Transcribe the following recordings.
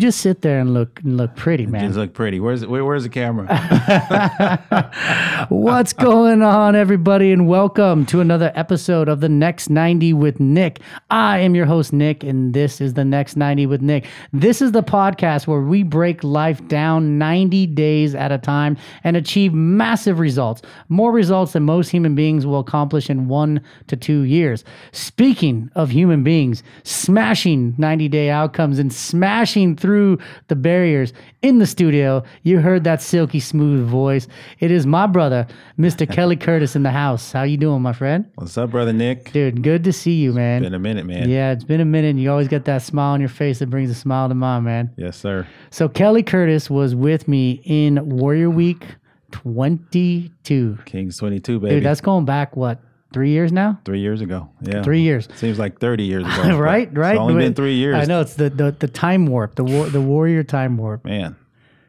just sit there and look and look pretty, man. Just look pretty. Where's where, where's the camera? What's going on, everybody, and welcome to another episode of the Next 90 with Nick. I am your host, Nick, and this is the Next 90 with Nick. This is the podcast where we break life down 90 days at a time and achieve massive results, more results than most human beings will accomplish in one to two years. Speaking of human beings, smashing 90 day outcomes and smashing through the barriers in the studio, you heard that silky smooth voice. It is my brother, Mr. Kelly Curtis in the house. How you doing, my friend? What's up, brother Nick? Dude, good to see you, man. Been a minute, man. Yeah, it's been a minute. You always got that smile on your face that brings a smile to mine, man. Yes, sir. So Kelly Curtis was with me in Warrior Week 22. Kings 22, baby. Dude, that's going back what? Three years now? three years ago. Yeah. Three years. Seems like 30 years ago. right, right. It's only been three years. I know it's the, the the time warp, the war, the warrior time warp. Man,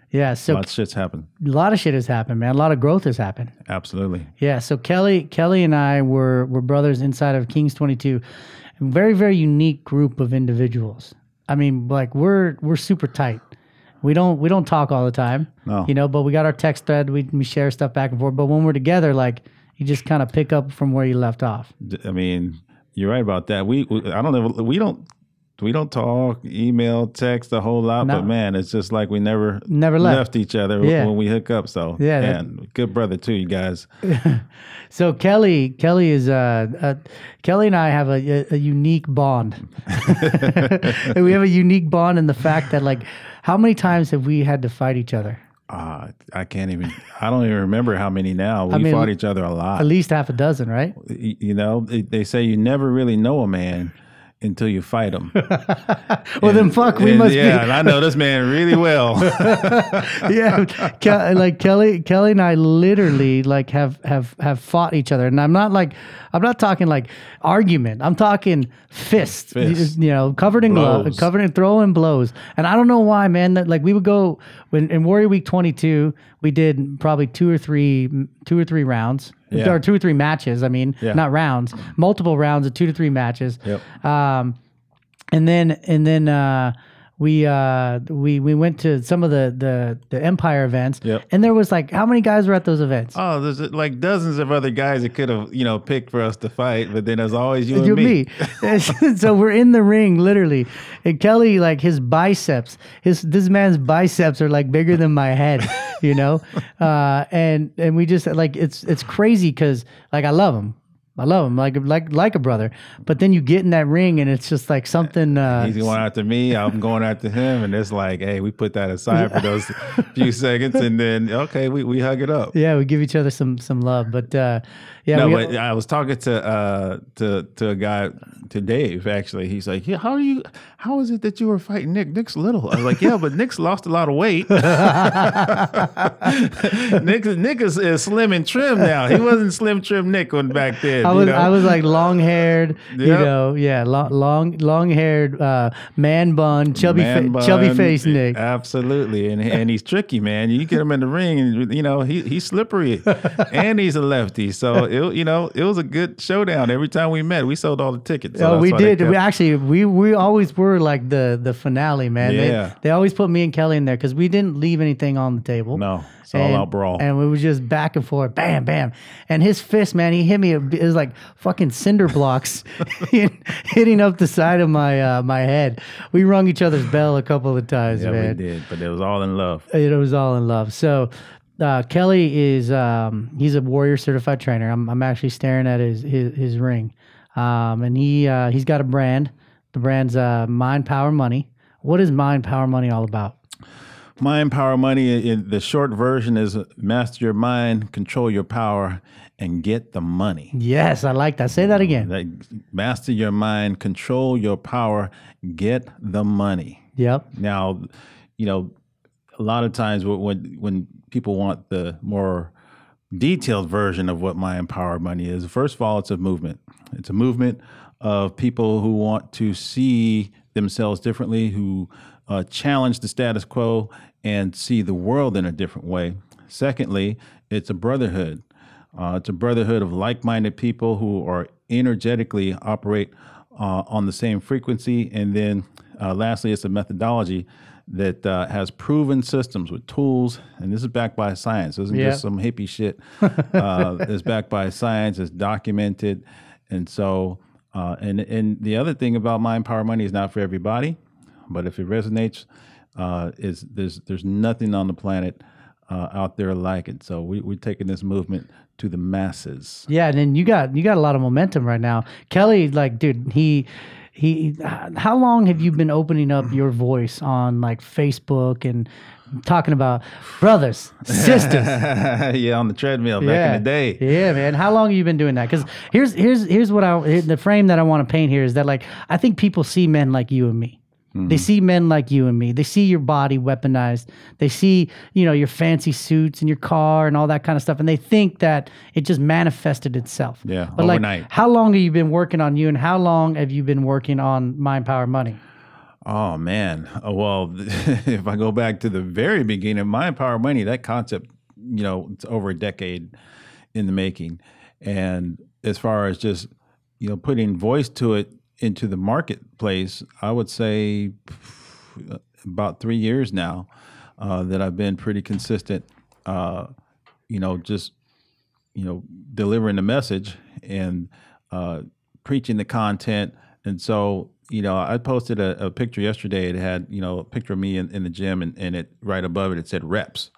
Yeah, so a lot of shit's happened. a lot of shit has happened, man. A lot of growth has happened. Absolutely. Yeah, so Kelly, Kelly and I were were brothers inside of Kings Twenty Two, very very unique group of individuals. I mean, like we're we're super tight. We don't we don't talk all the time, No. you know, but we got our text thread. We we share stuff back and forth. But when we're together, like you just kind of pick up from where you left off. I mean, you're right about that. We, we I don't know. We don't. We don't talk, email, text a whole lot, No. but man, it's just like we never Never left. each other Yeah. when we hook up. So Yeah, that- good brother too, you guys. So Kelly, Kelly is uh, uh Kelly and I have a, a, a unique bond. We have a unique bond in the fact that like, how many times have we had to fight each other? Uh, I can't even. I don't even remember how many now. We mean, fought each other a lot. At least half a dozen, right? You know, they say you never really know a man until you fight him. Well, then fuck, we And, must yeah, and I know this man really well. Yeah, Ke- like Kelly, Kelly and I literally like have have have fought each other, and I'm not like I'm not talking like argument. I'm talking fists. Fists. You know, covered in gloves, covered in throwing blows. And I don't know why, man. That like we would go when in Warrior Week 22, we did probably two or three two or three rounds. Yeah. Or two or three matches. I mean, Yeah. not rounds, multiple rounds of two to three matches. Yep. Um, and then and then uh, we uh, we we went to some of the the the Empire events. Yep. And there was like how many guys were at those events? Oh, there's like dozens of other guys that could have, you know, picked for us to fight, but then there's always you and you me. and me. so we're in the ring, literally. And Kelly, like his biceps, his this man's biceps are like bigger than my head, you know. Uh, and and we just like it's it's crazy because like I love him. I love him like like like a brother, but then you get in that ring and it's just like something. Uh, He's going after me. I'm going after him, and it's like, hey, we put that aside for those few seconds, and then okay, we, we hug it up. yeah, we give each other some some love, but uh, yeah, no, but I was talking to uh to to a guy to Dave actually. He's like, yeah, how are you? How is it that you were fighting Nick? Nick's little. I was like, yeah, but Nick's lost a lot of weight. Nick Nick is, is slim and trim now. He wasn't slim trim Nick when back then. I you was know? I was like long haired, you know, yeah, long long long haired uh, man bun, chubby Man fa- chubby face Nick. Absolutely, and and he's tricky, man. You get him in the ring, and you know he he's slippery, and he's a lefty. So it you know it was a good showdown. Every time we met, we sold all the tickets. So Oh, we did. kept- We actually we we always were like the the finale, man. Yeah. They, they always put me and Kelly in there because we didn't leave anything on the table. no, it's all and, out brawl. And we was just back and forth, bam, bam. And his fist, man, he hit me. It was like fucking cinder blocks hitting up the side of my uh, my head. We rung each other's bell a couple of times, yeah, man. we did, but it was all in love. It was all in love. So uh, Kelly is um, he's a warrior certified trainer. I'm, I'm actually staring at his his, his ring, um, and he uh, he's got a brand. The brand's uh, Mind Power Money. What is Mind Power Money all about? Mind Power Money. In the short version is master your mind, control your power, and get the money. Yes, I like that. Say that again. Like, master your mind, control your power, get the money. Yep. Now, you know, a lot of times when when, when people want the more detailed version of what Mind Power Money is, first of all, it's a movement. It's a movement of people who want to see themselves differently, who uh, challenge the status quo and see the world in a different way. Secondly, it's a brotherhood. Uh, it's a brotherhood of like-minded people who are energetically operate uh, on the same frequency. And then uh, lastly, it's a methodology that uh, has proven systems with tools, and this is backed by science. This isn't Yeah. just some hippie shit. uh, it's backed by science. It's documented, and so uh, and and the other thing about mind power money is not for everybody, but if it resonates, uh, is there's there's nothing on the planet uh, out there like it. So we, we're taking this movement to the masses. Yeah, and then you got you got a lot of momentum right now. Kelly, like, dude, he he. How long have you been opening up your voice on like Facebook and talking about brothers, sisters? yeah, on the treadmill back yeah. in the day. Yeah, man. How long have you been doing that? Because here's here's here's what I the frame that I want to paint here is that like I think people see men like you and me. They see men like you and me. They see your body weaponized. They see, you know, your fancy suits and your car and all that kind of stuff, and they think that it just manifested itself. Yeah, but like, overnight. how long have you been working on you, and how long have you been working on Mind Power Money? Oh man. Uh, Well, if I go back to the very beginning, mind power money, that concept, you know, it's over a decade in the making. And as far as just, you know, putting voice to it into the marketplace, I would say about three years now uh, that I've been pretty consistent, uh, you know, just, you know, delivering the message and uh, preaching the content. And so, you know, I posted a, a picture yesterday. It had, you know, a picture of me in, in the gym, and, and it right above it, it said reps.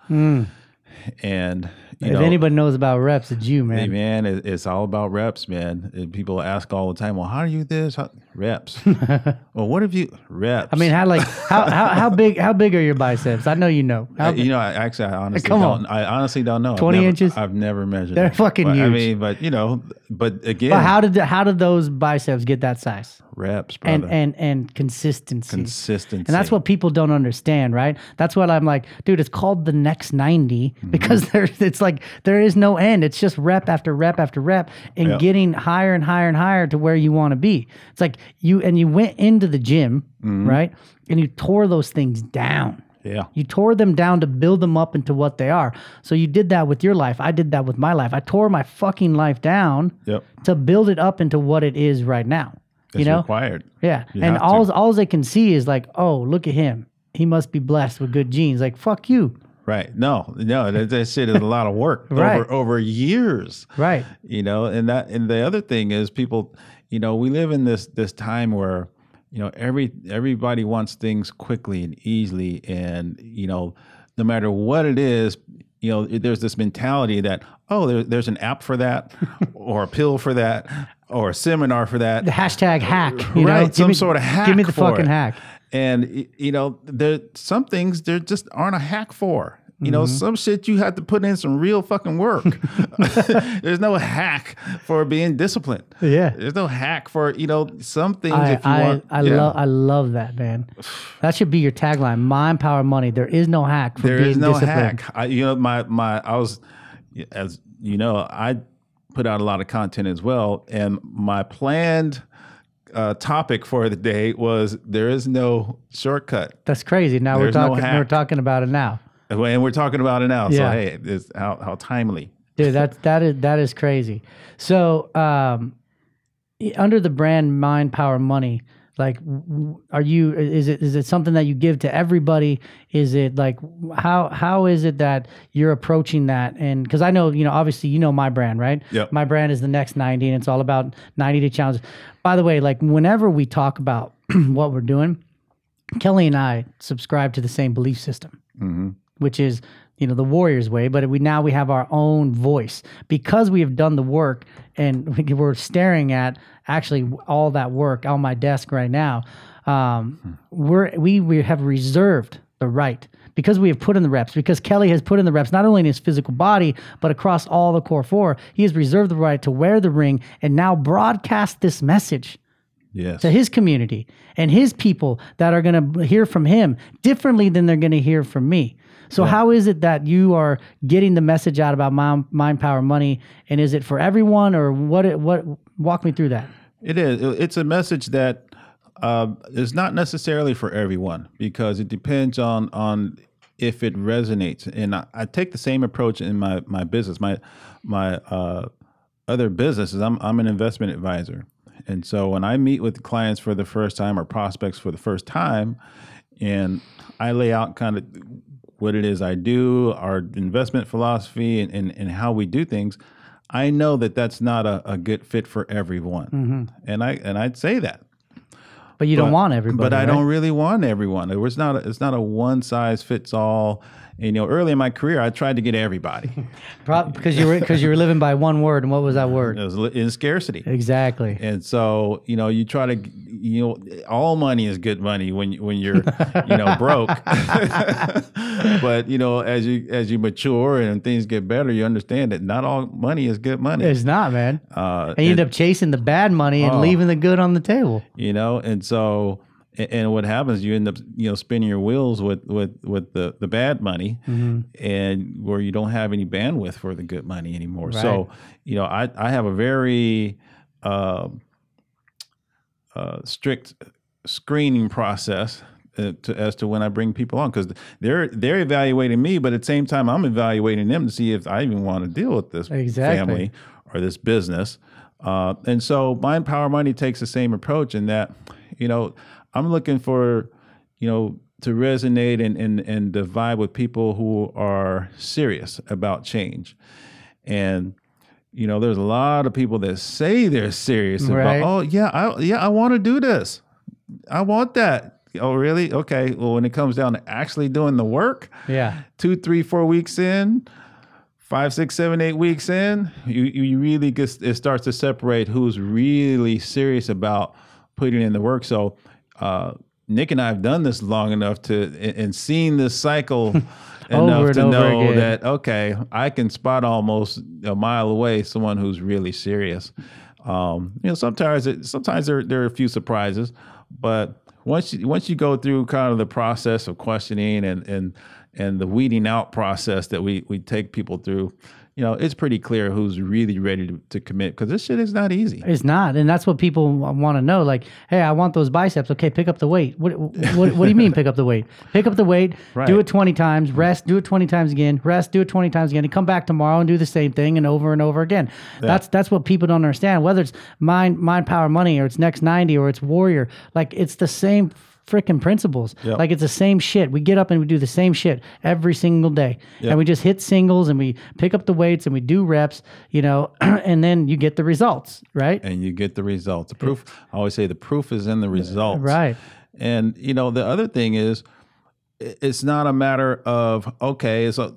And you if know, anybody knows about reps, it's you, man. Hey man, it, it's all about reps, man. And people ask all the time, "Well, how are you this?" How, reps. well, what have you reps? I mean, how like how, how how big how big are your biceps? I know you know. How, you know, I actually, I honestly Come don't. on. I honestly don't know. I've 20 never- inches? I've never measured. They're fucking But, I mean, but you know, but again, but how did the, how did those biceps get that size? reps, brother. And and and consistency. consistency. And that's what people don't understand, right? That's what I'm like, dude. It's called the next 90 Mm-hmm. because there's it's like there is no end. It's just rep after rep after rep and Yep. getting higher and higher and higher to where you want to be. It's like you and you went into the gym, Mm-hmm. right? And you tore those things down. Yeah. You tore them down to build them up into what they are. So you did that with your life. I did that with my life. I tore my fucking life down Yep. to build it up into what it is right now. It's you know? required. Yeah. You and all to. all they can see is like, oh, look at him. He must be blessed with good genes. Like, fuck you. Right. No, no, that, that shit is a lot of work Right. over over years. Right. you know and that and the other thing is people you know we live in this this time where you know every everybody wants things quickly and easily and you know no matter what it is you know there's this mentality that oh there, there's an app for that or a pill for that or a seminar for that The hashtag hack. You know? right Give some me- sort of hack Give me the fucking it. hack. And you know there some things there just aren't a hack for you know Mm-hmm. some shit you have to put in some real fucking work there's no hack for being disciplined Yeah. there's no hack for you know some things I, if you I, want I yeah. love I love that man. That should be your tagline. Mind, power, money. There is no hack for there being is no disciplined. hack I, you know my my i was as you know i put out a lot of content as well and my planned uh, topic for the day was there is no shortcut That's crazy. Now There's we're no talking we're talking about it now. and we're talking about it now so Yeah. hey it's how, how timely Dude, that's that is that is crazy. So, um, under the brand Mind Power Money, like, are you? Is it is it something that you give to everybody? Is it like how how is it that you're approaching that? And because I know you know, obviously you know my brand, right? Yep. My brand is the next ninety, and it's all about ninety day challenges. By the way, like whenever we talk about what we're doing, Kelly and I subscribe to the same belief system mm-hmm. which is you know the warriors way but we now we have our own voice. Because we have done the work and we- we're staring at actually all that work on my desk right now um, we're we we have reserved the right. Because we have put in the reps because kelly has put in the reps not only in his physical body but across all the core four he has reserved the right to wear the ring and now broadcast this message yes. to his community and his people that are going to hear from him differently than they're going to hear from me. So how is it that you are getting the message out about mind, mind power money and is it for everyone or what it, what walk me through that? It is. It's a message that uh, is not necessarily for everyone because it depends on on if it resonates. And I, I take the same approach in my my business. My my uh, other businesses. I'm I'm an investment advisor, And so when I meet with clients for the first time or prospects for the first time, and I lay out kind of what it is I do, our investment philosophy, and, and, and how we do things, I know that that's not a, a good fit for everyone. Mm-hmm. And I and I'd say that. But you don't want everybody. But I right? don't really want everyone. It was not. A, it's not a one size fits all. And, you know, early in my career, I tried to get everybody. Because you were because you were living by one word, and what was that word? It was in scarcity. Exactly. And so, you know, you try to, you know, all money is good money when when you're, you know, broke. but you know, as you as you mature and things get better, you understand that not all money is good money. It's not, man. Uh, And you end up chasing the bad money and Oh. leaving the good on the table. you know, and so and, and what happens, you end up, you know, spinning your wheels with with with the the bad money, Mm-hmm. and where you don't have any bandwidth for the good money anymore. Right. So, you know, I I have a very uh, uh, strict screening process uh, to, as to when I bring people on because they're they're evaluating me, but at the same time I'm evaluating them to see if I even want to deal with this Exactly. family or this business. Uh, and so Mind Power Money takes the same approach in that, you know, I'm looking for, you know, to resonate and and and to vibe with people who are serious about change. And you know, there's a lot of people that say they're serious Right. about, oh yeah, I yeah, I want to do this. I want that. Oh, really? Okay. Well, when it comes down to actually doing the work, Yeah. two, three, four weeks in, five, six, seven, eight weeks in, you, you really get, it starts to separate who's really serious about putting in the work. So, uh, Nick and I have done this long enough to and, and seen this cycle enough to over know again. that okay, I can spot almost a mile away someone who's really serious. Um, you know, sometimes it, sometimes there there are a few surprises, but once you once you go through kind of the process of questioning and and and the weeding out process that we we take people through, you know, it's pretty clear who's really ready to, to commit because this shit is not easy. It's not, and that's what people want to know. Like, hey, I want those biceps. Okay, pick up the weight. What what, what do you mean pick up the weight? Pick up the weight, Right. do it twenty times, rest, do it twenty times again, rest, do it twenty times again, and come back tomorrow and do the same thing and over and over again. That's that's what people don't understand. Whether it's mind mind power money or it's next ninety or it's warrior, like it's the same freaking principles. Yep. Like it's the same shit. We get up and we do the same shit every single day. And we just hit singles and we pick up the weights and we do reps, you know, and then you get the results, right? and you get the results. The proof, I always say, the proof is in the results. Right. And you know, the other thing is, it's not a matter of okay. So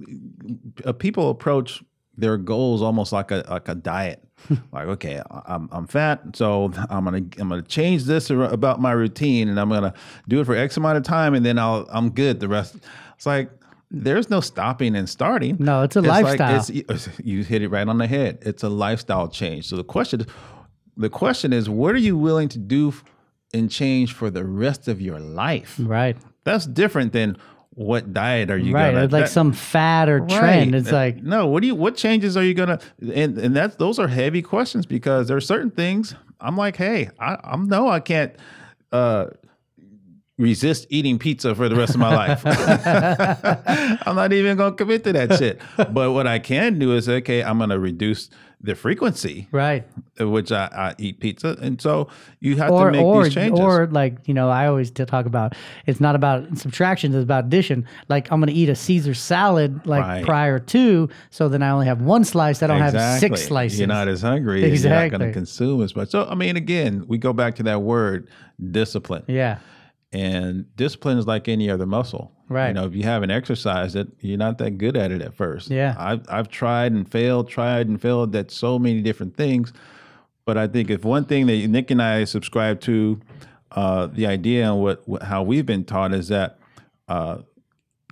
uh, people approach their goals almost like a like a diet. like okay, I'm I'm fat, so I'm gonna I'm gonna change this about my routine, and I'm gonna do it for X amount of time, and then I'll I'm good. The rest, it's like. There's no stopping and starting. No, it's a like- lifestyle. it's- you hit it right on the head. It's a lifestyle change. So the question, the question is, what are you willing to do and change for the rest of your life? Right. That's different than what diet are you right. gonna like that- some fad or trend. It's like no. What do you? What changes are you gonna? And and that's those are heavy questions because there are certain things. I'm like, hey, I, I'm no, I can't. uh resist eating pizza for the rest of my life. I'm not even going to commit to that shit. But what I can do is, okay, I'm going to reduce the frequency right. which I, I eat pizza. And so you have Or to make or these changes. or like you know I always talk about it's not about subtraction it's about addition. Like I'm going to eat a Caesar salad like Right. prior to, so then I only have one slice. I don't have six slices. You're not as hungry. and You're not Exactly. going to consume as much. So, I mean, again, we go back to that word discipline. yeah. And discipline is like any other muscle. Right. You know, if you haven't exercised it, you're not that good at it at first. Yeah. I've I've tried and failed, tried and failed at so many different things. But I think if one thing that Nick and I subscribe to, uh, the idea and what, what how we've been taught is that, uh,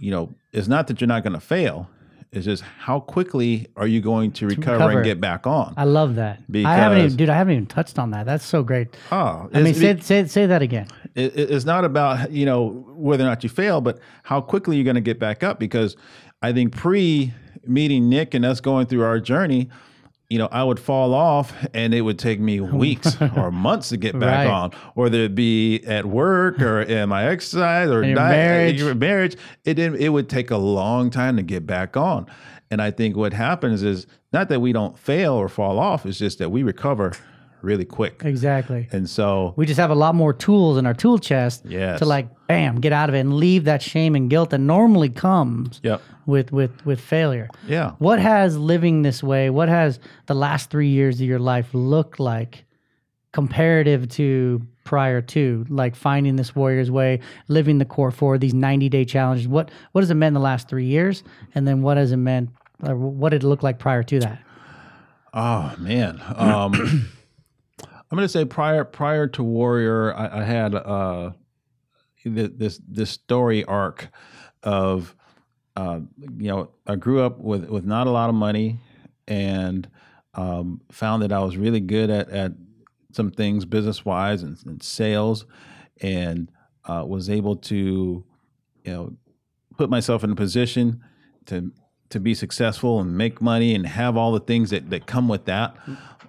you know, it's not that you're not going to fail. It's just how quickly are you going to recover, recover. and get back on? I love that. I haven't even, Because- dude. I haven't even touched on that. That's so great. oh, I mean, say, say say that again. it, it- it's not about you know whether or not you fail, but how quickly you're going to get back up. Because I think pre meeting Nick and us going through our journey, you know, I would fall off and it would take me weeks or months to get back Right. on, whether it be at work or in my exercise or diet, uh, marriage. your marriage. It didn't, it would take a long time to get back on. And I think what happens is not that we don't fail or fall off; it's just that we recover really quick. Exactly. And so, We just have a lot more tools in our tool chest Yes. to like bam, get out of it and leave that shame and guilt that normally comes yep, with with with failure. yeah. What has living this way, what has the last 3 years of your life looked like comparative to prior to like finding this warrior's way, living the core four, these 90-day challenges? What what has it meant in the last 3 years and then what has it meant or what did it look like prior to that? Oh man, um, I'm gonna say prior prior to Warrior, I, I had uh, this this story arc of uh, you know I grew up with with not a lot of money and um, found that I was really good at at some things business wise and, and sales, and uh, was able to you know put myself in a position to to be successful and make money and have all the things that, that come with that,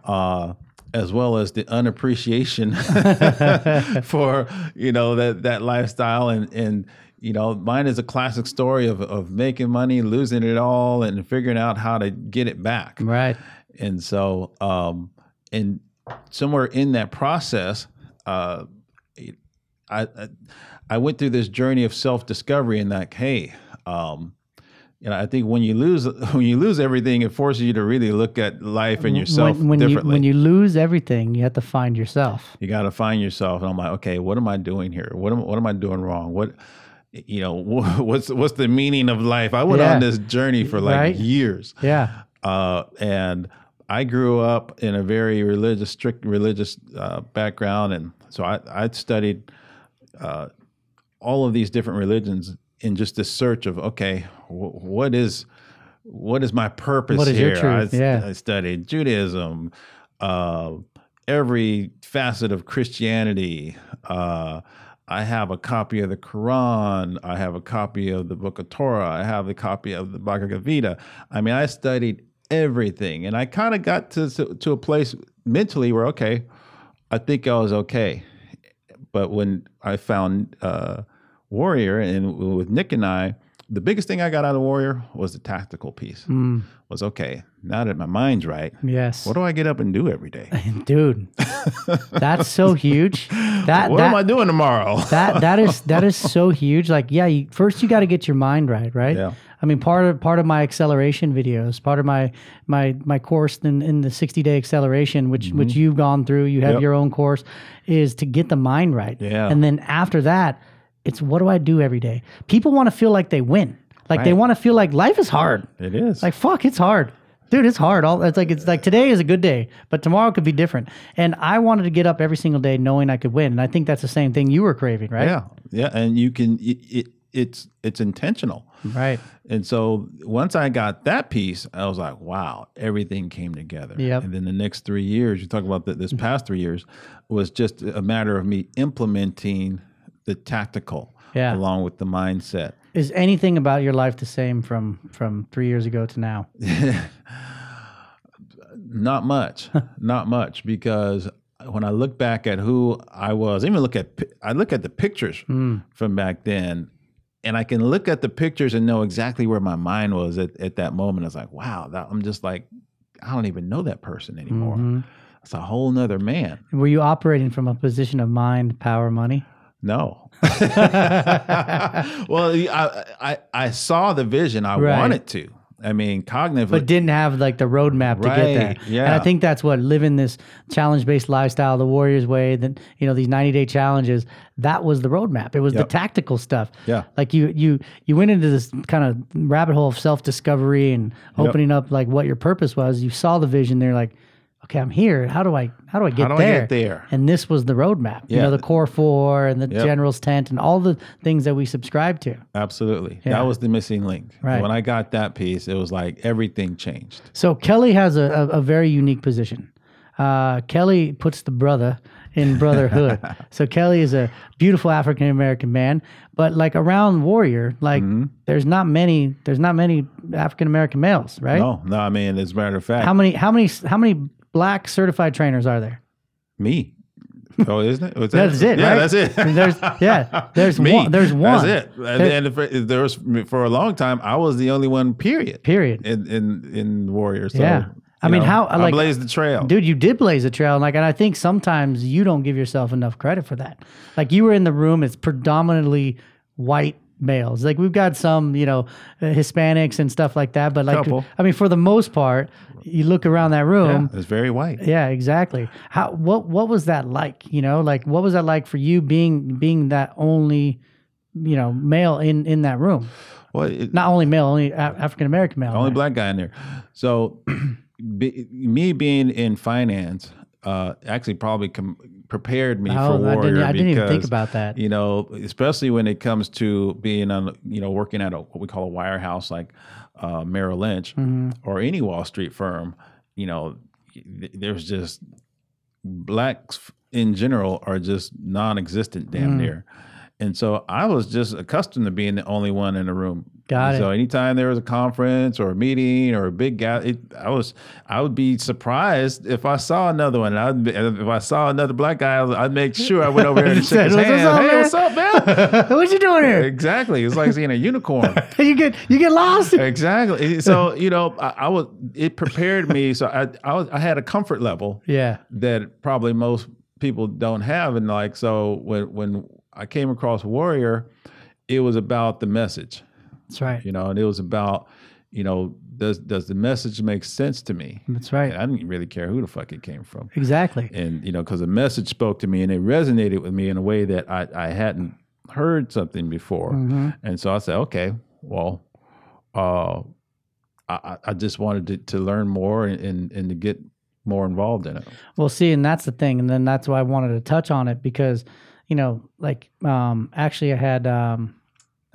uh, as well as the unappreciation for you know that that lifestyle and and you know mine is a classic story of of making money, losing it all, and figuring out how to get it back. Right. And so, um, and somewhere in that process, uh, I, I I went through this journey of self discovery and like, hey, um, you know, I think when you lose when you lose everything, it forces you to really look at life and yourself when, when you differently. when you lose everything, you have to find yourself. you got to find yourself, and I'm like, okay, what am I doing here? What am what am I doing wrong? What you know, what's what's the meaning of life? I went Yeah. on this journey for like Right. years. Yeah. uh, and I grew up in a very religious, strict religious uh, background, and so I I studied uh, all of these different religions in just this search of okay, wh- what is what is my purpose What is your here? truth? I, Yeah. I studied Judaism, uh, every facet of Christianity. Uh, I have a copy of the Quran. I have a copy of the Book of Torah. I have a copy of the Bhagavad Gita. I mean, I studied everything, and I kind of got to to a place mentally where okay, I think I was okay. But when I found uh, Warrior and with Nick and I, the biggest thing I got out of Warrior was the tactical piece. Mm. Was okay. Now that my mind's right, Yes. what do I get up and do every day? Dude. That's so huge. That What that, am I doing tomorrow? that that is that is so huge. Like, yeah, you, first you got to get your mind right, right? Yeah. I mean, part of part of my acceleration videos, part of my my my course in, in the sixty day acceleration, which which you've gone through, you have Mm-hmm. Yep. your own course, is to get the mind right. Yeah. And then after that, it's what do I do every day? People want to feel like they win. Like they want to feel like life is hard. it is. Like fuck, it's hard. Dude, it's hard. All it's like it's like today is a good day, but tomorrow could be different. And I wanted to get up every single day knowing I could win. And I think that's the same thing you were craving, right? yeah, yeah, and you can. It, it, it's it's intentional. Right. And so once I got that piece, I was like, wow, everything came together. Yep. And then the next three years, you talk about the, this mm-hmm. past three years, was just a matter of me implementing the tactical Yeah. along with the mindset. Is anything about your life the same from from three years ago to now? Not much, not much, because when I look back at who I was, even look at I look at the pictures from back then, and I can look at the pictures and know exactly where my mind was at, at that moment. I was like, wow, that, I'm just like, I don't even know that person anymore. Mhm. It's a whole nother man. Were you operating from a position of mind, power, money? No. well, I, I I saw the vision. I Right. wanted to. I mean, cognitively. but didn't have like the roadmap to get there. Right, And yeah. I think that's what living this challenge based lifestyle, the Warriors way, then you know these ninety day challenges. That was the roadmap. It was the tactical stuff. Yeah. like you you you went into this kind of rabbit hole of self discovery and Yep. opening up like what your purpose was. You saw the vision. They're like, okay, I'm here. How do I how do I get How do there? I get there? And this was the roadmap. You know, the core four and the Yep. general's tent and all the things that we subscribe to. Absolutely. Yeah. That was the missing link. Right. When I got that piece, it was like everything changed. So Kelly has a, a, a very unique position. Uh, Kelly puts the brother in brotherhood. so Kelly is a beautiful African American man, but like around Warrior, like Mm-hmm. there's not many there's not many African American males, right? No, no, I mean, as a matter of fact, How many how many how many black certified trainers are there? me. Oh, isn't it? That- That's it, Yeah, right? that's it. There's yeah, there's me. one there's one. That's it. And, and for, there was for a long time, I was the only one. Period. Period. In in in Warriors. So, yeah. I mean, know, how I like blazed the trail. dude, you did blaze the trail, like, and I think sometimes you don't give yourself enough credit for that. Like, you were in the room; it's predominantly white males. Like, we've got some, you know, uh, Hispanics and stuff like that, but like, Couple. I mean, for the most part, you look around that yeah, room. it's very white. Yeah, exactly. How what what was that like? You know, like what was that like for you being being that only, you know, male in in that room? Well, it, Not only male, only African American male. only right? black guy in there. So, be, me being in finance uh, actually probably com- prepared me Oh, for I Warrior didn't- I didn't even think because, about that. You know, especially when it comes to being on, you know, working at a, what we call a wirehouse like uh, Merrill Lynch Mm-hmm. or any Wall Street firm. You know, there's just blacks in general are just non-existent, damn Mm. near. And so I was just accustomed to being the only one in the room. Got it. So anytime there was a conference or a meeting or a big guy, it, I was I would be surprised if I saw another one. I'd be, if I saw another black guy, I'd make sure I went over there and shook Said, his "What's hand. up, hey, man?" what's up, man? what you doing here? exactly. It's like seeing a unicorn. you get you get lost. exactly. So you know, I, I was. It prepared me. So I I was I had a comfort level Yeah, that probably most people don't have. And like, so when when I came across Warrior, it was about the message, that's right. you know, and it was about, you know, does does the message make sense to me? That's right. And I didn't really care who the fuck it came from, Exactly. and you know, because the message spoke to me and it resonated with me in a way that I I hadn't heard something before, Mm-hmm. and so I said, okay, well, uh, I I- just wanted to, to learn more and, and and to get more involved in it. Well, see, and that's the thing, and then that's why I wanted to touch on it because, you know, like um, actually I had um,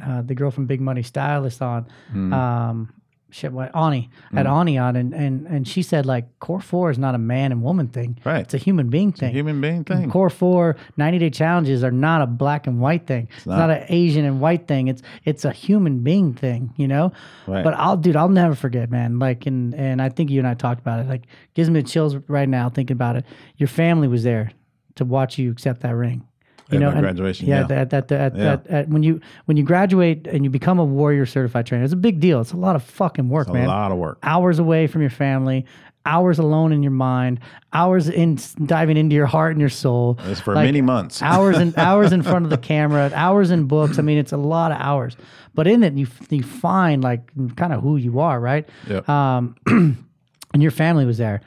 uh, the girl from Big Money Stylist on, Mm. um, shit, what Ani had Ani on, and and and she said like Core Four is not a man and woman thing, Right. It's a human being thing. Human being thing. Core Four 90 day challenges are not a black and white thing. It's, not. not. an Asian and white thing. It's it's a human being thing, you know. Right. But I'll, dude, I'll never forget, man. Like, and and I think you and I talked about it. Like, gives me the chills right now thinking about it. Your family was there to watch you accept that ring. You know, graduation, Yeah, yeah. That, that, that, Yeah. at, when you when you graduate and you become a warrior certified trainer, it's a big deal. It's a lot of fucking work, a man A lot of work. hours away from your family, hours alone in your mind, hours in diving into your heart and your soul. It's for Like, many months. hours and hours in front of the camera, hours in books. I mean, it's a lot of hours. But in it, you you find like kind of who you are, right? Yep. Um, and your family was there,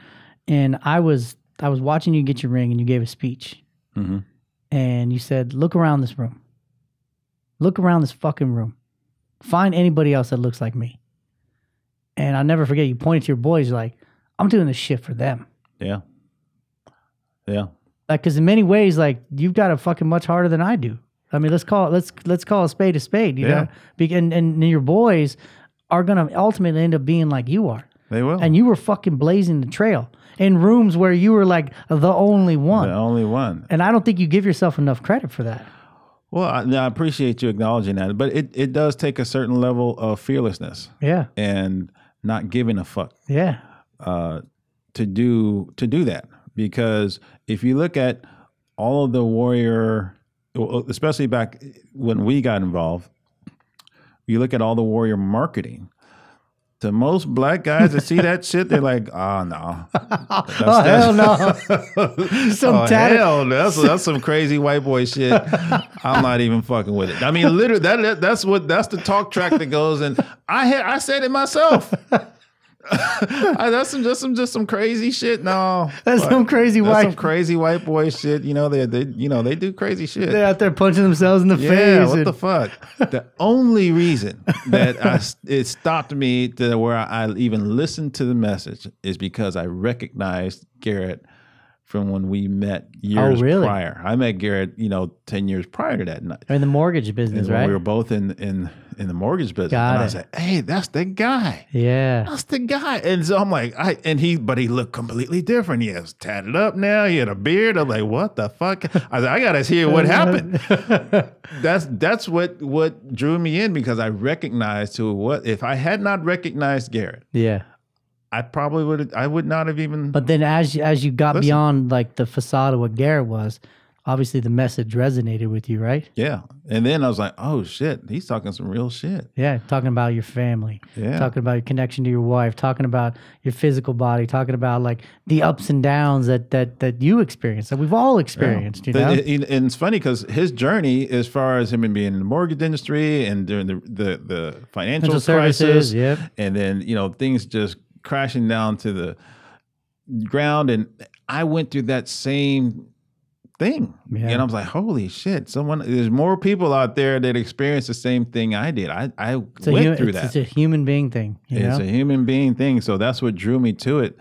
and I was I was watching you get your ring, and you gave a speech, hmm and you said, "Look around this room. Look around this fucking room. Find anybody else that looks like me." And I'll never forget. You pointed to your boys, like, "I'm doing this shit for them." Yeah. Yeah. like because in many ways like you've got it fucking much harder than i do i mean let's call it let's let's call a spade a spade you Yeah. know Be- and, and your boys are gonna ultimately end up being like you are They will. and you were fucking blazing the trail in rooms where you were like the only one the only one. and i don't think you give yourself enough credit for that Well, I, I appreciate you acknowledging that, but it, it does take a certain level of fearlessness yeah and not giving a fuck yeah uh, to do to do that. Because if you look at all of the warrior, especially back when we got involved, you look at all the warrior marketing. To most black guys that see that shit, they're like, "Oh no, oh hell no some oh, tatted hell, no. that's that's some crazy white boy shit. I'm not even fucking with it. I mean, literally, that, that that's what that's the talk track that goes. And I had I said it myself. That's some just some just some crazy shit. No, that's some crazy that's some white crazy white boy shit. You know they they you know they do crazy shit. they're out there punching themselves in the Yeah, face what and- the fuck? the only reason that I, it stopped me to where I even listened to the message is because I recognized Garrett from when we met oh, years Oh, really? prior. I met Garrett, you know, ten years prior to that. night. in the mortgage business right we were both in in in the mortgage business. Got and I it. said, "Hey, that's the guy." yeah That's the guy. And so I'm like, I and he, but he looked completely different. He has tatted up now. He had a beard. I'm like, what the fuck? I said, I gotta hear what happened. that's that's what what drew me in because I recognized who what. If I had not recognized Garrett, yeah I probably would I would not have even But then as you, as you got Listen. beyond like the facade of what Garrett was, obviously the message resonated with you, right? Yeah. And then I was like, oh shit, he's talking some real shit. Yeah, talking about your family, Yeah. talking about your connection to your wife, talking about your physical body, talking about like the ups and downs that that that you experienced, that we've all experienced. You know, and- and it's funny because his journey, as far as him being in the mortgage industry and during the the, the financial Financial services, crisis, yep. and then you know things just crashing down to the ground, and I went through that same thing, Yeah. and I was like, "Holy shit!" Someone, there's more people out there that experienced the same thing I did. I I it's went through it's, that. it's a human being thing. You It's know, a human being thing. So that's what drew me to it.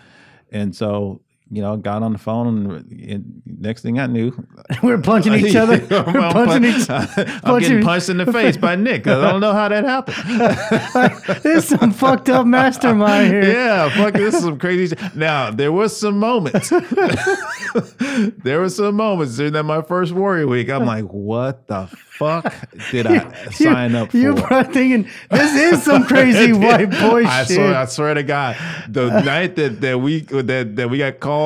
And so, you know, got on the phone and, next thing I knew, we're punching each other. We're punching each. I'm punching- getting punched in the face by Nick. I don't know how that happened. There's some fucked up mastermind here. yeah, fuck, this is some crazy shit. Now, there was some moments. there were some moments during that my first Warrior Week. I'm like, what the fuck did I sign up for? You probably thinking this is some crazy white boy I shit. swear, I swear to God, the night that, that we that that we got called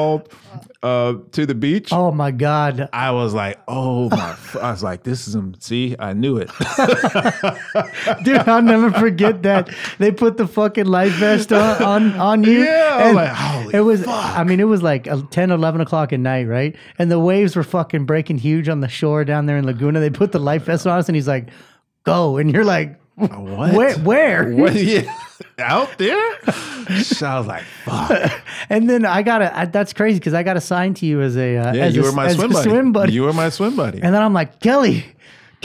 uh, to the beach, oh my god! I was like, oh my! f- I was like, this is some. See, I knew it. Dude, I'll never forget that. They put the fucking life vest on on, on you. Yeah, I was and like, holy it was, I mean, it was like uh, 10, 11 o'clock at night, right? And the waves were fucking breaking huge on the shore down there in Laguna. They put the life vest on us, and he's like, go. And you're like, What? where? Where? What? Yeah, out there. So I was like, fuck. And then I got to, that's crazy because I got assigned to you as a, uh, Yeah, as you a, were my swim buddy. swim buddy. You were my swim buddy. And then I'm like, Kelly,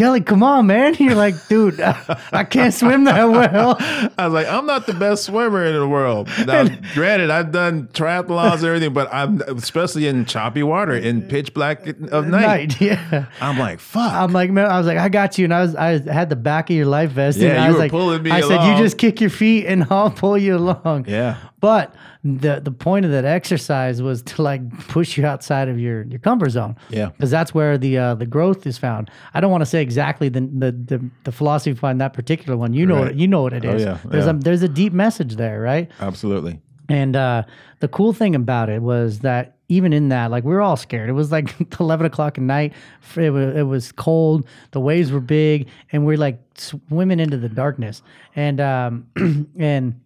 Kelly, come on, man. You're like, dude, I can't swim that well. I was like, I'm not the best swimmer in the world. Now, granted, I've done triathlons and everything, but I'm especially in choppy water in pitch black of night. Night, yeah. I'm like, fuck. I'm like, man, I was like, I got you, and I was, I had the back of your life vest. Yeah, and I was were like, pulling me I said, you just kick your feet, and I'll pull you along. yeah. But the the point of that exercise was to like push you outside of your your comfort zone. Yeah. because that's where the uh, the growth is found. I don't want to say exactly the, the the the philosophy behind that particular one. You know Right. what you know what it Oh, yeah, There's yeah. a there's a deep message there, right? Absolutely. And uh, the cool thing about it was that even in that, like we were all scared. It was like eleven o'clock at night. It was, it was cold. The waves were big, and we're like swimming into the darkness. And um, and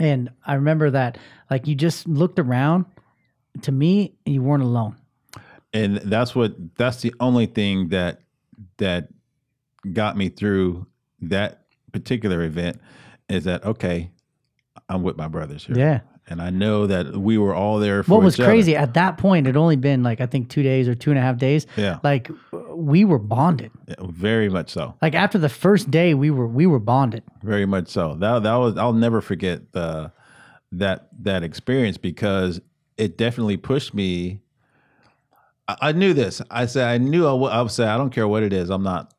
and I remember that like you just looked around. To me, you weren't alone. and that's what that's the only thing that that got me through that particular event is that okay i'm with my brothers here Yeah. And i know that we were all there for What was each other. crazy at that point? It only been like I think two days or two and a half days. Yeah. Like we were bonded. very much so Like after the first day, we were we were bonded. very much so that that was i'll never forget the that that experience because it definitely pushed me I, I knew this i said i knew i would I would say i don't care what it is i'm not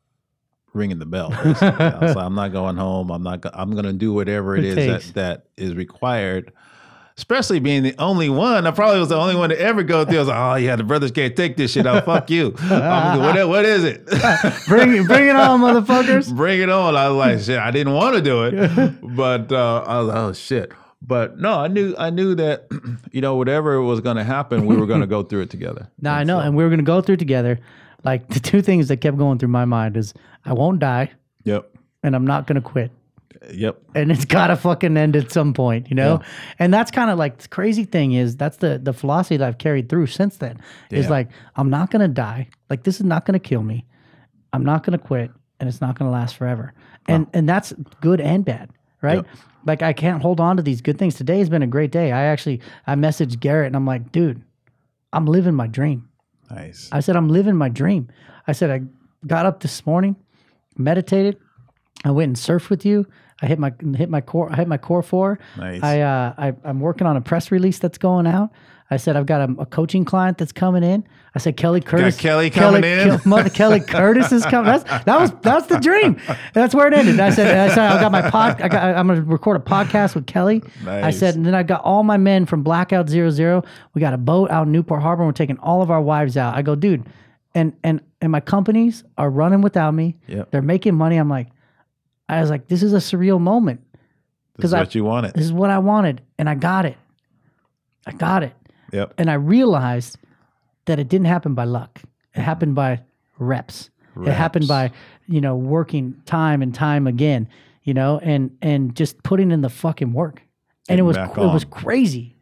ringing the bell. I like, i'm not going home i'm not i'm going to do whatever it It is that that is required especially being the only one i probably was the only one to ever go through i was like oh yeah the brothers can't take this shit out fuck you I'm, what, what is it Bring it, bring it on, motherfuckers. bring it on. I was like, shit, I didn't want to do it, but uh, I was like, oh shit. But no, I knew, I knew that, you know, whatever was going to happen, we were going to go through it together. No, I know, and we were gonna go through together. Like the two things that kept going through my mind is I won't die, Yep, and I'm not gonna quit. Yep, and it's gotta fucking end at some point, you know. Yeah. And that's kind of like the crazy thing is that's the the philosophy that I've carried through since then. Is like I'm not gonna die. Like this is not gonna kill me. I'm not gonna quit, and it's not gonna last forever. And and that's good and bad, right? Yep. Like I can't hold on to these good things. Today has been a great day. I actually I messaged Garrett and I'm like, dude, I'm living my dream. nice. I said, I'm living my dream. I said, I got up this morning, meditated. I went and surfed with you. I hit my hit my core. I hit my core four. Nice. I, uh, I I'm working on a press release that's going out. I said I've got a, a coaching client that's coming in. I said Kelly Curtis. Kelly coming in? Kel- mother Kelly Curtis is coming. That's that was that's the dream. That's where it ended. I said I said I got my pod. I got, I'm going to record a podcast with Kelly. I said and then I got all my men from Blackout Zero Zero. We got a boat out in Newport Harbor. and We're taking all of our wives out. I go, dude, and and and my companies are running without me. Yep. They're making money. I'm like, I was like, this is a surreal moment. This is I- what you wanted. This is what I wanted, and I got it. I got it, Yep. and I realized that it didn't happen by luck. It mm-hmm. happened by reps. It happened by, you know, working time and time again, you know, and and just putting in the fucking work. And it was it was crazy.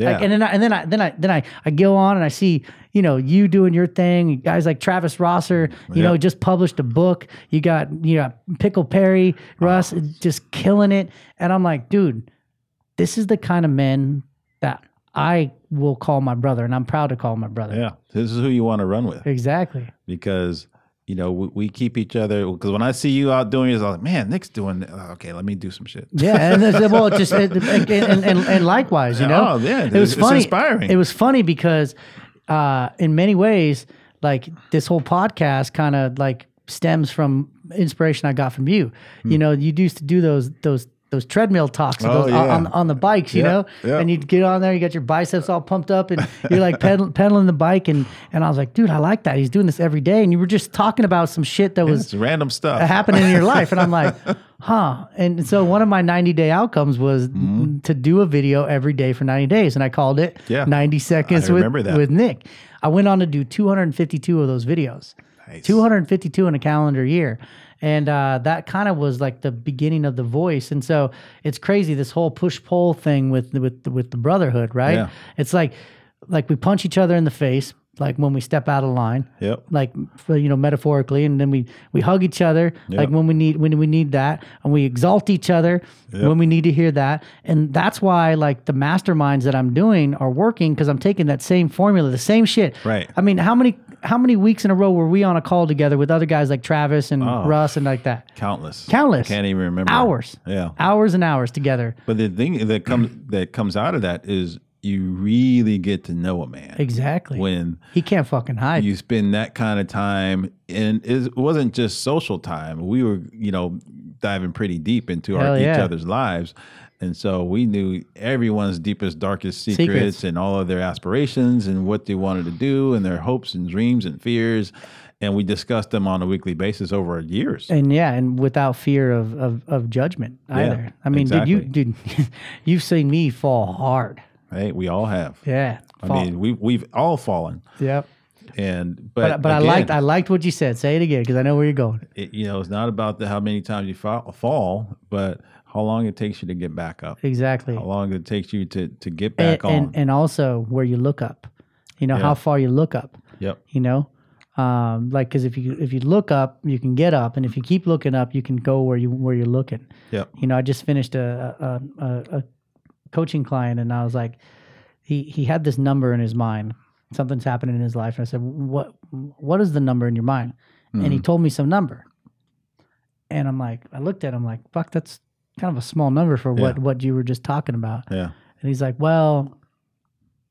Yeah. Like, and then I, and then I then I then I I go on and I see you know you doing your thing. Guys like Travis Rosser, you know, just published a book. You got you know Pickle Perry, Russ, just killing it. And I'm like, dude, this is the kind of men that I will call my brother, and I'm proud to call my brother. yeah. This is who you want to run with Exactly. because you know we, we keep each other. Because when I see you out doing it, I'm like, man, Nick's doing. it. Okay, let me do some shit. Yeah, and well, it just and, and, and, and likewise, you know, Oh, yeah, it was it's funny. inspiring. It was funny because, uh, in many ways, like this whole podcast kind of like stems from inspiration I got from you. You know, you used to do those those those treadmill talks. Oh, those, on- yeah. on, on the bikes, you Yeah, know, yeah. and you'd get on there, you got your biceps all pumped up, and you're like pedal, pedaling the bike, and and I was like, dude, I like that. He's doing this every day, and you were just talking about some shit that was It's random stuff. happening in your life. And I'm like, huh. And so one of my 90 day outcomes was to do a video every day for 90 days. And I called it Mm-hmm. Yeah. 90 seconds with, with Nick. I went on to do 252 of those videos, Nice. 252 in a calendar year. And uh, that kind of was like the beginning of the voice. And so it's crazy this whole push pull thing with with with the brotherhood, right? Yeah. It's like like we punch each other in the face, like when we step out of line Yep. like you know metaphorically and then we we hug each other like when we need when we need that and we exalt each other when we need to hear that and that's why like the masterminds that I'm doing are working because I'm taking that same formula the same shit Right. I mean how many how many weeks in a row were we on a call together with other guys like Travis and Oh. Russ and like that Countless. Countless. I Can't even remember. hours Yeah. hours and hours together But the thing that comes that comes out of that is you really get to know a man exactly when he can't fucking hide you spend that kind of time and it wasn't just social time we were you know diving pretty deep into our Hell each other's lives and so we knew everyone's deepest darkest secrets, Secrets. and all of their aspirations and what they wanted to do and their hopes and dreams and fears and we discussed them on a weekly basis over years and yeah, and without fear of of, of judgment either. I mean, exactly. dude, you dude, you've seen me fall hard. Hey we all have Yeah, i fall. mean we, we've all fallen yep. and but But but I liked I liked what you said. Say it again because I know where you're going. it, you know it's not about the how many times you fall, fall but how long it takes you to get back up Exactly. how long it takes you to to get And, back on. and and also where you look up. You know how far you look up. yep. You know, um, like because if you if you look up, you can get up, and if you keep looking up, you can go where you where you're looking. Yep. You know, I just finished a a, a, a coaching client, and I was like, he he had this number in his mind. Something's happening in his life, and I said, "What what is the number in your mind?" And Mm-hmm. he told me some number, and I'm like, I looked at him like, "Fuck, that's kind of a small number for what Yeah. what you were just talking about." Yeah. And he's like, "Well,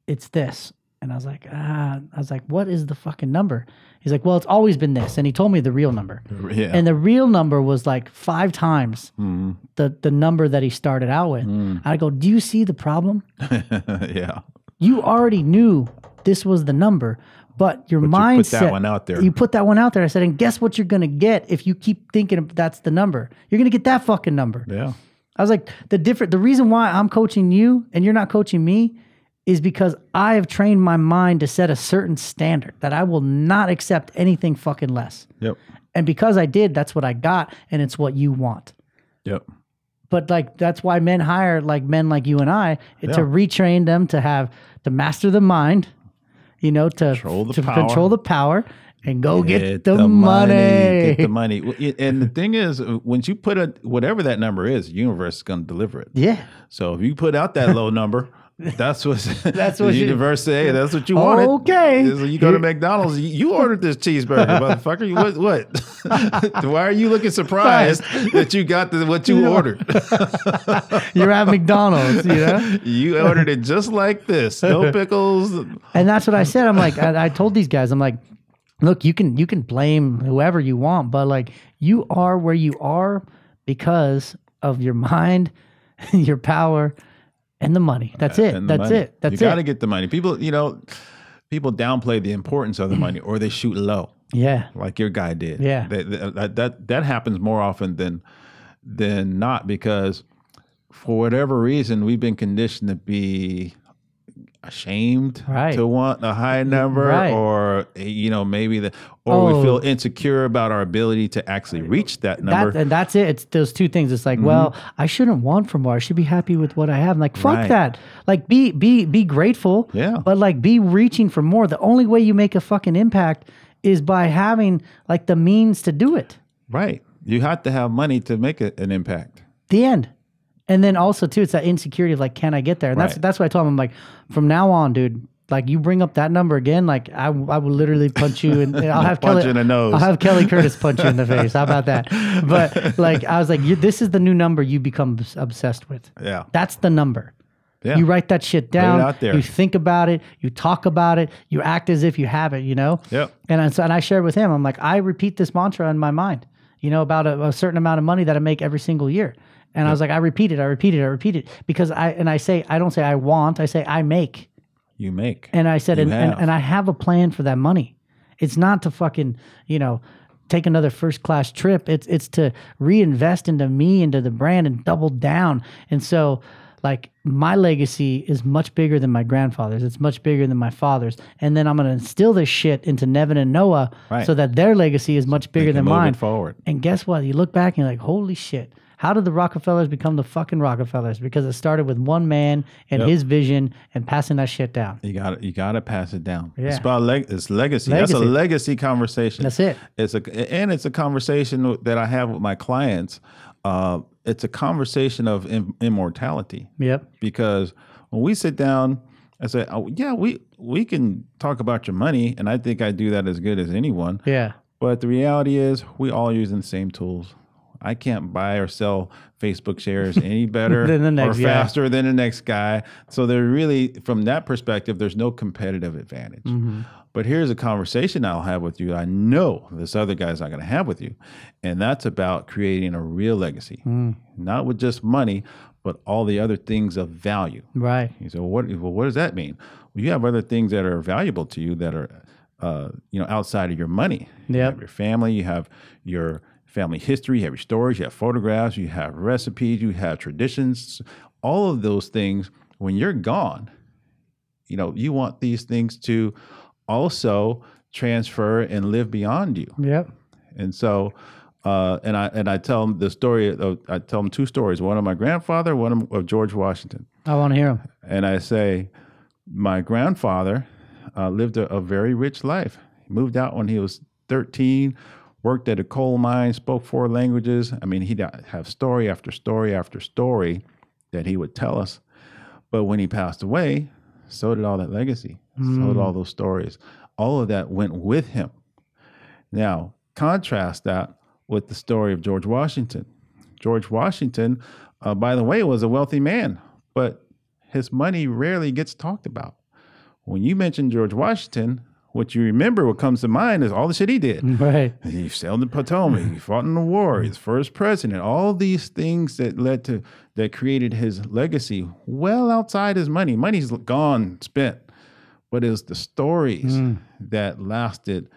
it's this." And I was like, "Ah," I was like, "What is the fucking number?" He's like, "Well, it's always been this." And he told me the real number. Yeah. And the real number was like five times Mhm. the the number that he started out with. Mm. I go, "Do you see the problem? yeah. You already knew this was the number, but your But you put mindset that one out there. You put that one out there. I said, "And guess what you're going to get if you keep thinking that's the number? You're going to get that fucking number." Yeah. I was like, the different, the reason why I'm coaching you and you're not coaching me is because I have trained my mind to set a certain standard that I will not accept anything fucking less. Yep. And because I did, that's what I got, and it's what you want. Yep. But like that's why men hire like men like you and I to retrain them to have to master the mind, you know, to Control the to power. control the power and go get, the, money. Get the money. And the thing is, uh, once you put a whatever that number is, the universe is going to deliver it. yeah. So if you put out that low number, that's what That's the what you- universe say. Hey, that's what you wanted. Okay. So you go to McDonald's, you, you ordered this cheeseburger, motherfucker. You, what? What? Why are you looking surprised that you got the, what you ordered? You're at McDonald's, you know? you ordered it just like this. No pickles. And that's what I said. I'm like, I, I told these guys, I'm like, look, you can you can blame whoever you want, but like you are where you are because of your mind, your power, and the money. That's uh, it. and the That's money. it. That's you got to get the money. People, you know, people downplay the importance of the money, or they shoot low, Yeah. like your guy did. Yeah. that that that, that happens more often than than not because for whatever reason we've been conditioned to be ashamed Right. to want a high mm, number Right. or you know maybe the or Oh. we feel oh. insecure about our ability to actually reach that number That, and that's it. It's those two things. It's like, well, mm-hmm. I shouldn't want for more. I should be happy with what I have. I'm like, fuck Right. that. Like, be be be grateful. Yeah. But like, be reaching for more. The only way you make a fucking impact is by having like the means to do it. right you have to have money to make a, an impact The end. And then also too, it's that insecurity of like, can I get there? And that's Right. that's what I told him. I'm like, from now on, dude. Like you bring up that number again, like I, I will literally punch you and I'll have Punch Kelly in the nose. I'll have Kelly Curtis punch you in the face. How about that? But like I was like, you, this is the new number you become obs- obsessed with. yeah That's the number. yeah You write that shit down. out there. You think about it. You talk about it. You act as if you have it. You know. Yep. And I, so, and I shared with him. I'm like, I repeat this mantra in my mind. You know, about a, a certain amount of money that I make every single year. And I was like, I repeat it. I repeat it. I repeat it because I and I say I don't say I want. I say I make. you make And I said, You and, and, have. and I have a plan for that money. It's not to fucking, you know, take another first class trip. It's it's to reinvest into me, into the brand, and double down. And so, like, my legacy is much bigger than my grandfather's. It's much bigger than my father's. And then I'm gonna instill this shit into Nevin and Noah, Right. so that their legacy is much bigger than move it mine. forward. And guess what? You look back and you're like, holy shit. How did the Rockefellers become the fucking Rockefellers? Because it started with one man and his vision and passing that shit down. You got to you got to pass it down. Yeah. It's about leg. It's legacy. That's a Legacy. legacy conversation. That's it. It's a and it's a conversation that I have with my clients. Uh, it's a conversation of Im- immortality Yep. because when we sit down, I say, oh, "Yeah, we we can talk about your money," and I think I do that as good as anyone. Yeah. But the reality is, we all using the same tools. I can't buy or sell Facebook shares any better Than the next or guy. faster than the next guy. So they're really, from that perspective, there's no competitive advantage. Mm-hmm. But here's a conversation I'll have with you. I know this other guy's not going to have with you, and that's about creating a real legacy, Mm. not with just money, but all the other things of value. Right. You say, well, what, well, what does that mean? Well, you have other things that are valuable to you that are, uh, you know, outside of your money. You have your family, you have your family history, you have your stories, you have photographs, you have recipes, you have traditions. All of those things, when you're gone, you know, you want these things to also transfer and live beyond you. Yep. And so, uh, and I and I tell them the story. Of, I tell them two stories: one of my grandfather, one of, of George Washington. I want to hear him. And I say, my grandfather uh, lived a, a very rich life. He moved out when he was 13, worked at a coal mine, spoke four languages. I mean, he'd have story after story after story that he would tell us. But when he passed away, so did all that legacy, so did all those stories. All of that went with him. Now, contrast that with the story of George Washington. George Washington, uh, by the way, was a wealthy man, but his money rarely gets talked about. When you mention George Washington, what you remember, what comes to mind is all the shit he did. Right. He sailed the Potomac. He fought in the war. He's mm-hmm. first president. All these things that led to that created his legacy, well outside his money. Money's gone, spent, but it was the stories mm. that lasted,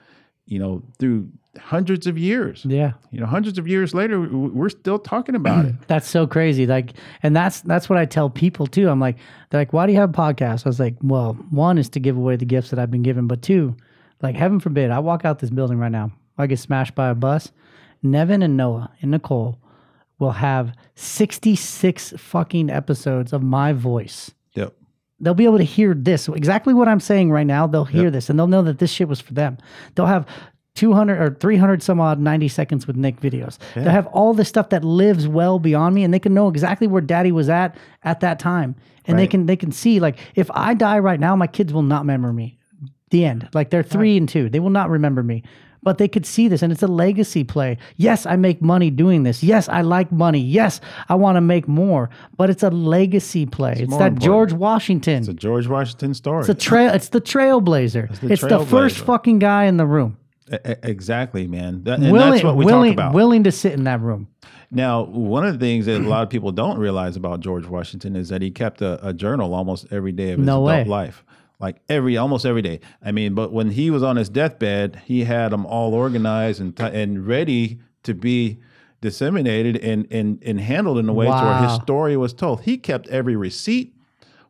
you know, through hundreds of years. Yeah. You know, hundreds of years later, we're still talking about it. That's so crazy. Like, and that's that's what I tell people too. I'm like, they're like, why do you have a podcast? I was like, well, one is to give away the gifts that I've been given, but two, like, heaven forbid, I walk out this building right now, I get smashed by a bus. Nevin and Noah and Nicole will have 66 fucking episodes of my voice. Yep. They'll be able to hear this exactly what I'm saying right now. They'll hear this and they'll know that this shit was for them. They'll have 200 or 300 some odd 90 seconds with Nick videos. They'll have all this stuff that lives well beyond me and they can know exactly where daddy was at at that time. And they can they can see like if I die right now, my kids will not remember me. The end. Like they're three and two. They will not remember me. But they could see this and it's a legacy play. Yes, I make money doing this. Yes, I like money. Yes, I want to make more. But it's a legacy play. It's, more that important. George Washington. It's a George Washington story. It's the trail. It's the trailblazer. It's the the, first fucking guy in the room, exactly, man. That, and willing, that's what we willing, talk about. willing to sit in that room. Now, one of the things that a lot of people don't realize about George Washington is that he kept a, a journal almost every day of his No adult way. life. Like every, almost every day. I mean, but when he was on his deathbed, he had them all organized and t- and ready to be disseminated and and and handled in a way to where his story was told. He kept every receipt,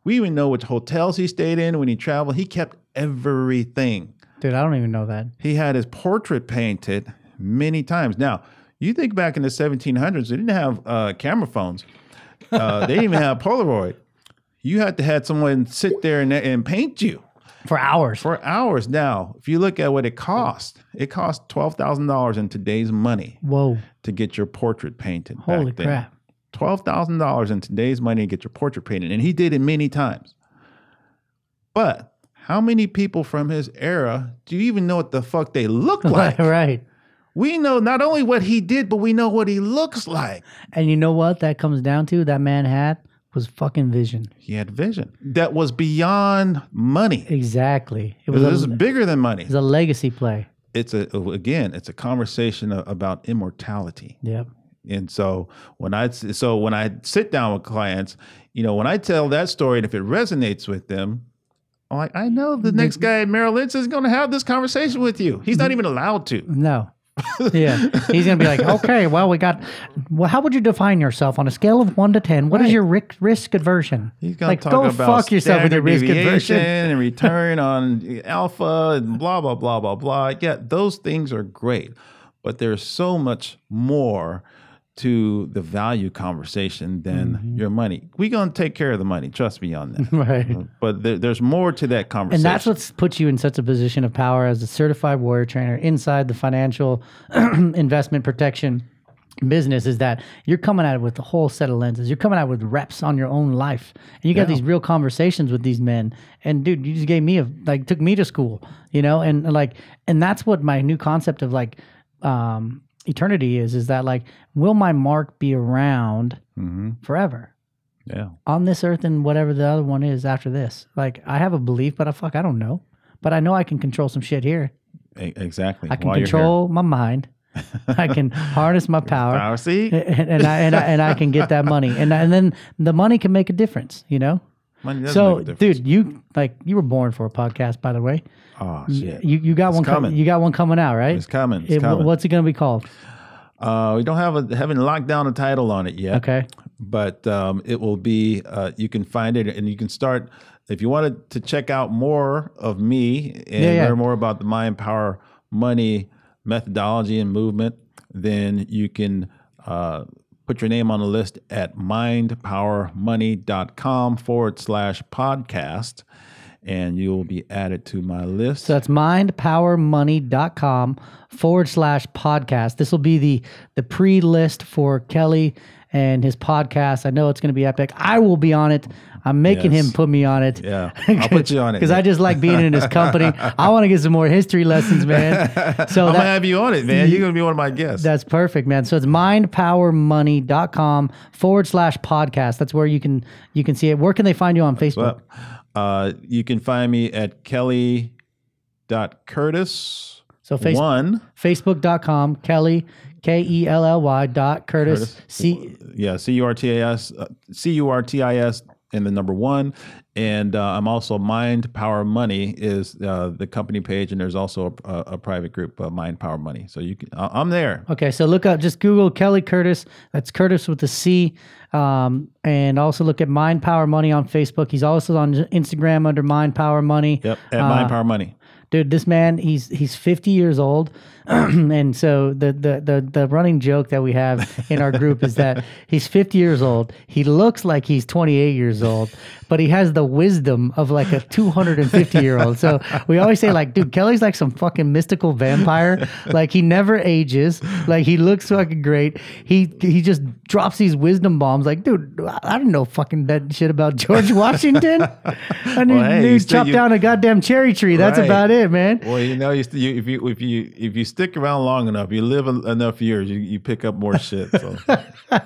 We even know which hotels he stayed in when he traveled. He kept everything. Dude, I don't even know that. He had his portrait painted many times. Now, you think back in the 1700s, they didn't have uh, camera phones. Uh, they didn't even have Polaroid. You had to have someone sit there and, and paint you For hours. for hours. Now, if you look at what it cost, it cost twelve thousand dollars in today's money Whoa. to get your portrait painted. Holy back crap. Twelve thousand dollars in today's money to get your portrait painted, and he did it many times. But how many people from his era do you even know what the fuck they look like? right. we know not only what he did, but we know what he looks like. And you know what that comes down to? That man had was fucking vision. He had vision that was beyond money. Exactly. It It was, was a, bigger than money. It's a legacy play. It's a oh, again, it's a conversation about immortality. Yep. And so when I so when I sit down with clients, you know, when I tell that story, and if it resonates with them, I'm like, I know the next guy at Merrill Lynch is going to have this conversation with you. He's not even allowed to. No. yeah. He's going to be like, okay, well, we got, well, how would you define yourself on a scale of one to 10? What is your risk, risk aversion? He's going like, to talk go about fuck yourself with your risk aversion. and return on alpha and blah blah blah blah blah. Yeah, those things are great, but there's so much more to the value conversation than Mm-hmm. your money. We're going to take care of the money. Trust me on that. Right. But there, there's more to that conversation. And that's what's puts you in such a position of power as a certified warrior trainer inside the financial investment protection business is that you're coming at it with a whole set of lenses. You're coming out with reps on your own life. And you got these real conversations with these men. And dude, you just gave me a like took me to school, you know, and like and that's what my new concept of like um eternity is is that like will my mark be around Mhm. forever? Yeah. on this earth and whatever the other one is after this. Like I have a belief, but I fuck, I don't know. But I know I can control some shit here. E- exactly. I can While control my mind. I can harness my power, Power, see? and, and I and I and I can get that money, and and then the money can make a difference. You know. Money So, make a difference. dude, you like you were born for a podcast, by the way. Oh shit. You you got one. co- coming. you got one coming out, right? It's coming. It's It- coming. what's it gonna be called? Uh, we don't have a haven't locked down a title on it yet. Okay. But um, it will be. Uh, you can find it, and you can start if you wanted to check out more of me and Yeah, yeah. learn more about the Mind Power Money methodology and movement. Then you can uh, put your name on the list at mindpowermoney.com forward slash podcast, and you will be added to my list. So that's mindpowermoney.com forward slash podcast. This will be the the pre list for Kelly and his podcast. I know it's going to be epic. I will be on it. I'm making Yes. him put me on it. Yeah, I'll put you on it, Because I just like being in his company. I want to get some more history lessons, man. So I'm that, gonna have you on it, man. You're gonna be one of my guests. that's perfect, man. So it's mindpowermoney.com forward slash podcast. That's where you can you can see it. Where can they find you on Facebook? Uh, you can find me at kelly.curtis So face, one. facebook.com, Kelly, K E L L Y dot Curtis, Curtis. C Yeah, C U R T I S, uh, C U R T I S, and the number one. And uh, I'm also Mind Power Money is uh, the company page, and there's also a, a, a private group, uh, Mind Power Money. So you can, I'm there. Okay, so look up, just Google Kelly Curtis. That's Curtis with a C. Um, and also look at Mind Power Money on Facebook. He's also on Instagram under Mind Power Money. Yep, at Uh, Mind Power Money. Dude, this man, he's he's 50 years old. and so the, the the the running joke that we have in our group is that he's 50 years old. He looks like he's 28 years old, but he has the wisdom of like a 250 year old. So we always say like, dude, Kelly's like some fucking mystical vampire. Like he never ages. Like he looks fucking great. He he just drops these wisdom bombs. Like, dude, I didn't know fucking that shit about George Washington. I knew, hey, knew he chopped you- down a goddamn cherry tree. That's Right. about it, man. Well, you know, you, st- you, if you if you if you stick around long enough, you live enough years, you, you pick up more shit. So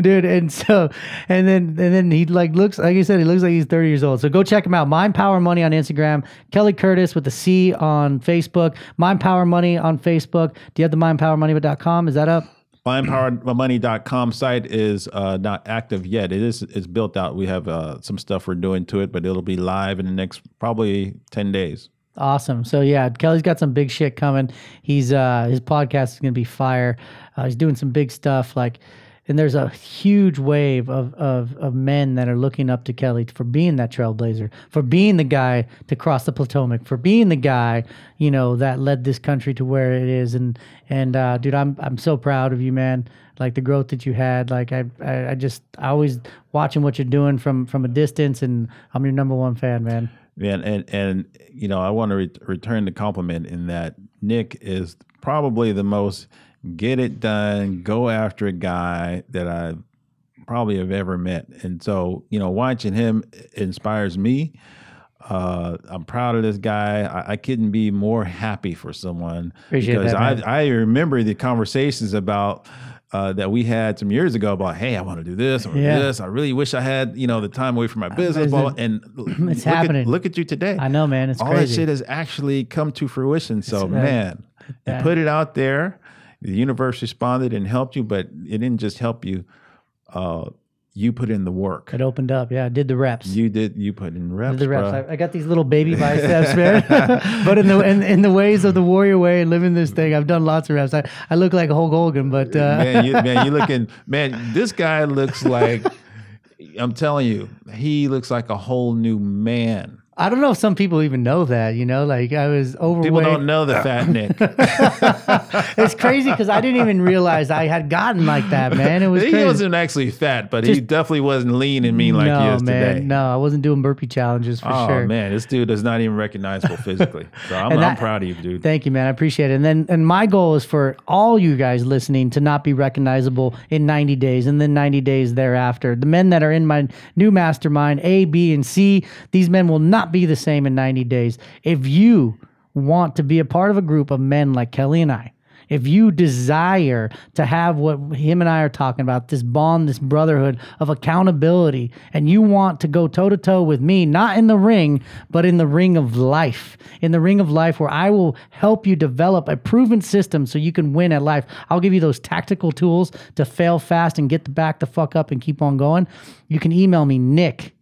dude. And so, and then, and then he like looks like you said, he looks like he's thirty years old. So go check him out. Mind Power Money on Instagram. Kelly Curtis with the C on Facebook. Mind Power Money on Facebook. Do you have the mindpowermoney.com? Is that up? mindpowermoney.com site is uh, not active yet. It is it's built out. We have uh, some stuff we're doing to it, but it'll be live in the next probably 10 days. Awesome. So yeah, Kelly's got some big shit coming. He's uh his podcast is gonna be fire. Uh, he's doing some big stuff like and there's a huge wave of, of of men that are looking up to Kelly for being that trailblazer, for being the guy to cross the Potomac, for being the guy you know that led this country to where it is. And and uh, dude, I'm I'm so proud of you, man. Like the growth that you had. Like I I, I just I always watching what you're doing from from a distance, and I'm your number one fan, man. Man, and and you know, I want to re- return the compliment in that Nick is probably the most get it done, go after a guy that I probably have ever met. And so, you know, watching him inspires me. Uh, I'm proud of this guy. I, I, couldn't be more happy for someone Appreciate because that, I, I remember the conversations about uh, that we had some years ago about, hey, I want to do this or Yeah. this. I really wish I had, you know, the time away from my business. Blah, blah. And It's look happening. At, look at you today. I know, man. It's All crazy. that shit has actually come to fruition. So, right. man, you put it out there. The universe responded and helped you, but it didn't just help you. Uh, you put in the work. it opened up. Yeah, I did the reps. You did. You put in reps. the reps. I, I got these little baby biceps, man. but in the in, in the ways of the warrior way and living this thing, I've done lots of reps. I, I look like a Hulk Hogan, but uh, man, you, man, you looking, man. This guy looks like. I'm telling you, he looks like a whole new man. I don't know if some people even know that. You know, like I was overweight. People don't know the fat Nick. it's crazy because I didn't even realize I had gotten like that, man. It was he crazy. wasn't actually fat, but he definitely wasn't lean and mean like no, he is man, today. no, I wasn't doing burpee challenges for oh sure. Oh man, this dude is not even recognizable physically. So I'm, And I'm proud of you, dude. Thank you, man. I appreciate it. And then, and my goal is for all you guys listening to not be recognizable in 90 days and then 90 days thereafter. The men that are in my new mastermind, A, B, and C, these men will be the same in 90 days. If you want to be a part of a group of men like Kelly and I, if you desire to have what him and I are talking about, this bond, this brotherhood of accountability, and you want to go toe to toe with me, not in the ring, but in the ring of life, in the ring of life where I will help you develop a proven system so you can win at life. I'll give you those tactical tools to fail fast and get the back the fuck up and keep on going. You can email me, Nick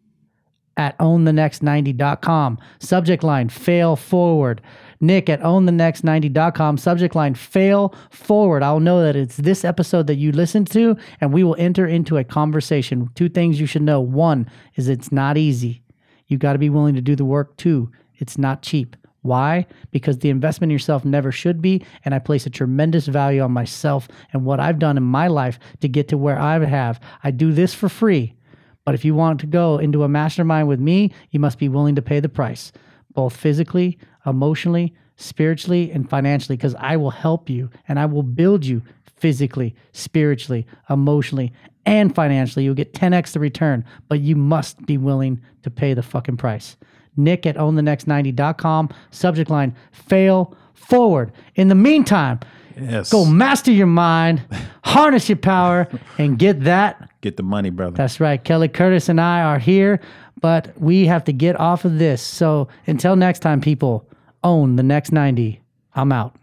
at ownthenext90.com. Subject line fail forward. Nick at ownthenext90.com. Subject line fail forward. I'll know that it's this episode that you listened to, and we will enter into a conversation. Two things you should know. One is it's not easy. You got to be willing to do the work. Two, it's not cheap. Why? Because the investment in yourself never should be. And I place a tremendous value on myself and what I've done in my life to get to where I have. I do this for free. But if you want to go into a mastermind with me, you must be willing to pay the price, both physically, emotionally, spiritually, and financially, because I will help you and I will build you physically, spiritually, emotionally, and financially. You'll get 10x the return, but you must be willing to pay the fucking price. Nick at ownthenext90.com, subject line fail forward. In the meantime, Yes. go master your mind, harness your power, and get that Get the money, brother. that's right. Kelly Curtis and I are here, but we have to get off of this. So until next time, people, own the next 90. I'm out.